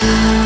Bye.